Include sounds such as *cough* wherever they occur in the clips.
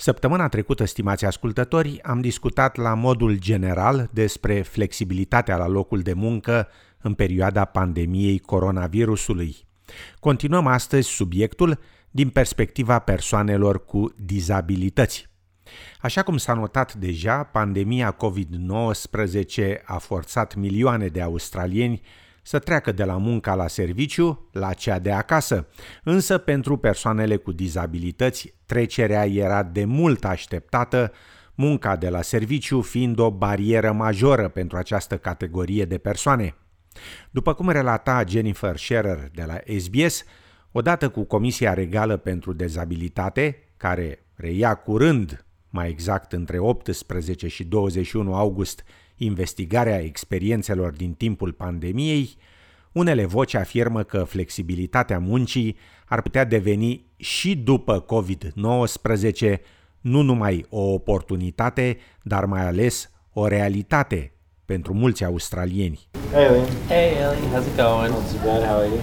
Săptămâna trecută, stimați ascultători, am discutat la modul general despre flexibilitatea la locul de muncă în perioada pandemiei coronavirusului. Continuăm astăzi subiectul din perspectiva persoanelor cu dizabilități. Așa cum s-a notat deja, pandemia COVID-19 a forțat milioane de australieni să treacă de la munca la serviciu la cea de acasă. Însă pentru persoanele cu dizabilități, trecerea era de mult așteptată, munca de la serviciu fiind o barieră majoră pentru această categorie de persoane. După cum relata Jennifer Scherer de la SBS, odată cu Comisia Regală pentru Dezabilitate, care reia curând, mai exact între 18 și 21 august, investigarea experiențelor din timpul pandemiei, unele voci afirmă că flexibilitatea muncii ar putea deveni și după COVID-19 nu numai o oportunitate, dar mai ales o realitate pentru mulți australieni. Hey Ellie. Hey Ellie, how's it going? Not too bad, how are you?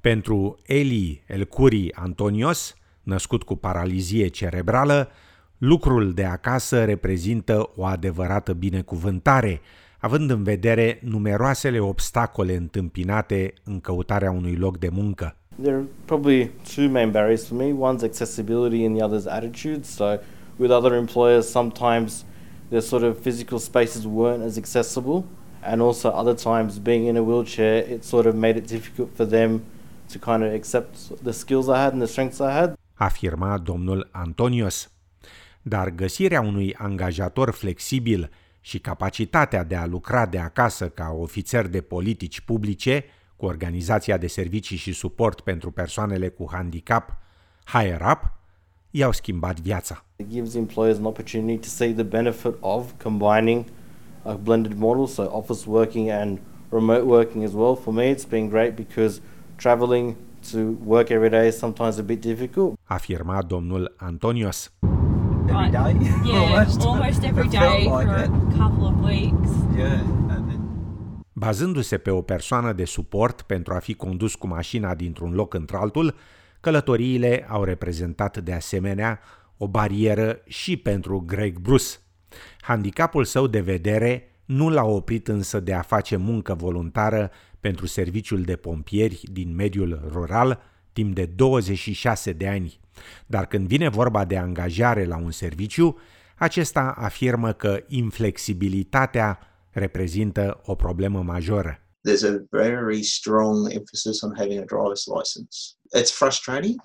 Pentru Eli Elcuri Antonios, născut cu paralizie cerebrală, Lucrul de acasă reprezintă o adevărată binecuvântare, având în vedere numeroasele obstacole întâmpinate în căutarea unui loc de muncă. There are probably two main barriers for me. One's accessibility and the other's attitude. So with other employers, sometimes their sort of physical spaces weren't as accessible. And also other times being in a wheelchair, it sort of made it difficult for them to kind of accept the skills I had and the strengths I had. Afirma domnul Antonios dar găsirea unui angajator flexibil și capacitatea de a lucra de acasă ca ofițer de politici publice cu Organizația de Servicii și Suport pentru Persoanele cu Handicap, Higher Up, i-au schimbat viața. It gives employers an opportunity to see the benefit of combining a blended model, so office working and remote working as well. For me, it's been great because traveling to work every day is sometimes a bit difficult. Afirma domnul Antonios every day. *laughs* Yeah, almost, almost every day like for it. a couple of weeks. Yeah. Bazându-se pe o persoană de suport pentru a fi condus cu mașina dintr-un loc într-altul, călătoriile au reprezentat de asemenea o barieră și pentru Greg Bruce. Handicapul său de vedere nu l-a oprit însă de a face muncă voluntară pentru serviciul de pompieri din mediul rural timp de 26 de ani. Dar când vine vorba de angajare la un serviciu, acesta afirmă că inflexibilitatea reprezintă o problemă majoră. There's a very strong emphasis on having a driver's license. It's frustrating.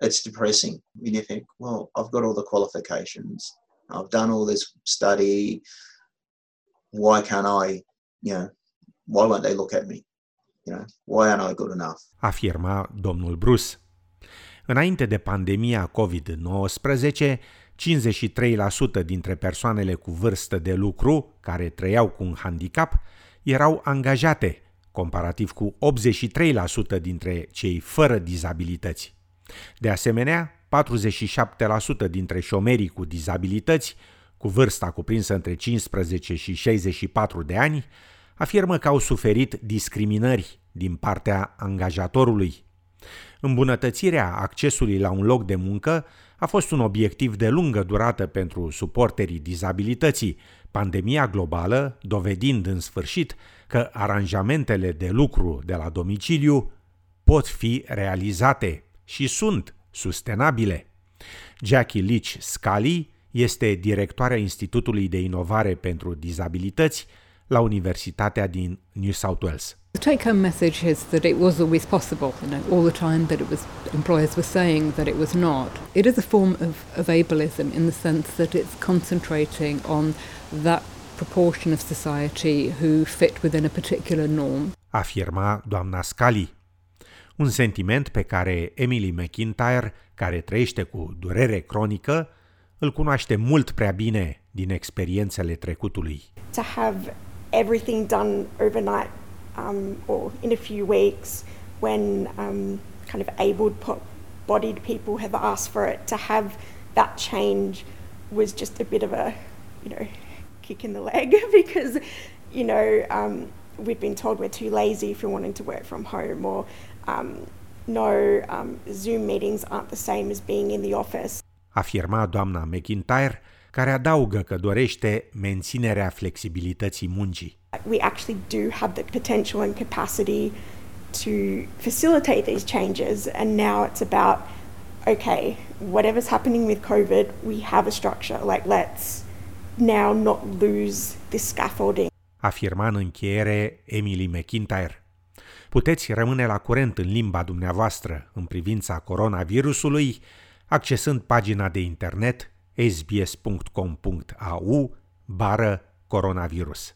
It's depressing. You think, well, I've got all the qualifications. I've done all this study. Why can't I, you know, why won't they look at me? You know, why aren't I good enough? Afirma domnul Bruce. Înainte de pandemia COVID-19, 53% dintre persoanele cu vârstă de lucru care trăiau cu un handicap erau angajate, comparativ cu 83% dintre cei fără dizabilități. De asemenea, 47% dintre șomerii cu dizabilități, cu vârsta cuprinsă între 15 și 64 de ani, afirmă că au suferit discriminări din partea angajatorului. Îmbunătățirea accesului la un loc de muncă a fost un obiectiv de lungă durată pentru suporterii dizabilității, pandemia globală dovedind în sfârșit că aranjamentele de lucru de la domiciliu pot fi realizate și sunt sustenabile. Jackie Leach Scully este directoarea Institutului de Inovare pentru Dizabilități la Universitatea din New South Wales. The take home message is that it was always possible, you know, all the time that it was employers were saying that it was not. It is a form of, of ableism in the sense that it's concentrating on that proportion of society who fit within a particular norm. Afirma doamna Scali. Un sentiment pe care Emily McIntyre, care trăiește cu durere cronică, îl cunoaște mult prea bine din experiențele trecutului. To have everything done overnight um, or in a few weeks when um, kind of able bodied people have asked for it, to have that change was just a bit of a, you know, kick in the leg *laughs* because, you know, um, we've been told we're too lazy if we're wanting to work from home or um, no, um, Zoom meetings aren't the same as being in the office. afirma doamna McIntyre, care adaugă că dorește menținerea flexibilității muncii. We actually do have the potential and capacity to facilitate these changes and now it's about okay, whatever's happening with COVID, we have a structure. Like let's now not lose this scaffolding. Afirma în încheiere Emily McIntyre. Puteți rămâne la curent în limba dumneavoastră în privința coronavirusului accesând pagina de internet sbs.com.au bară coronavirus.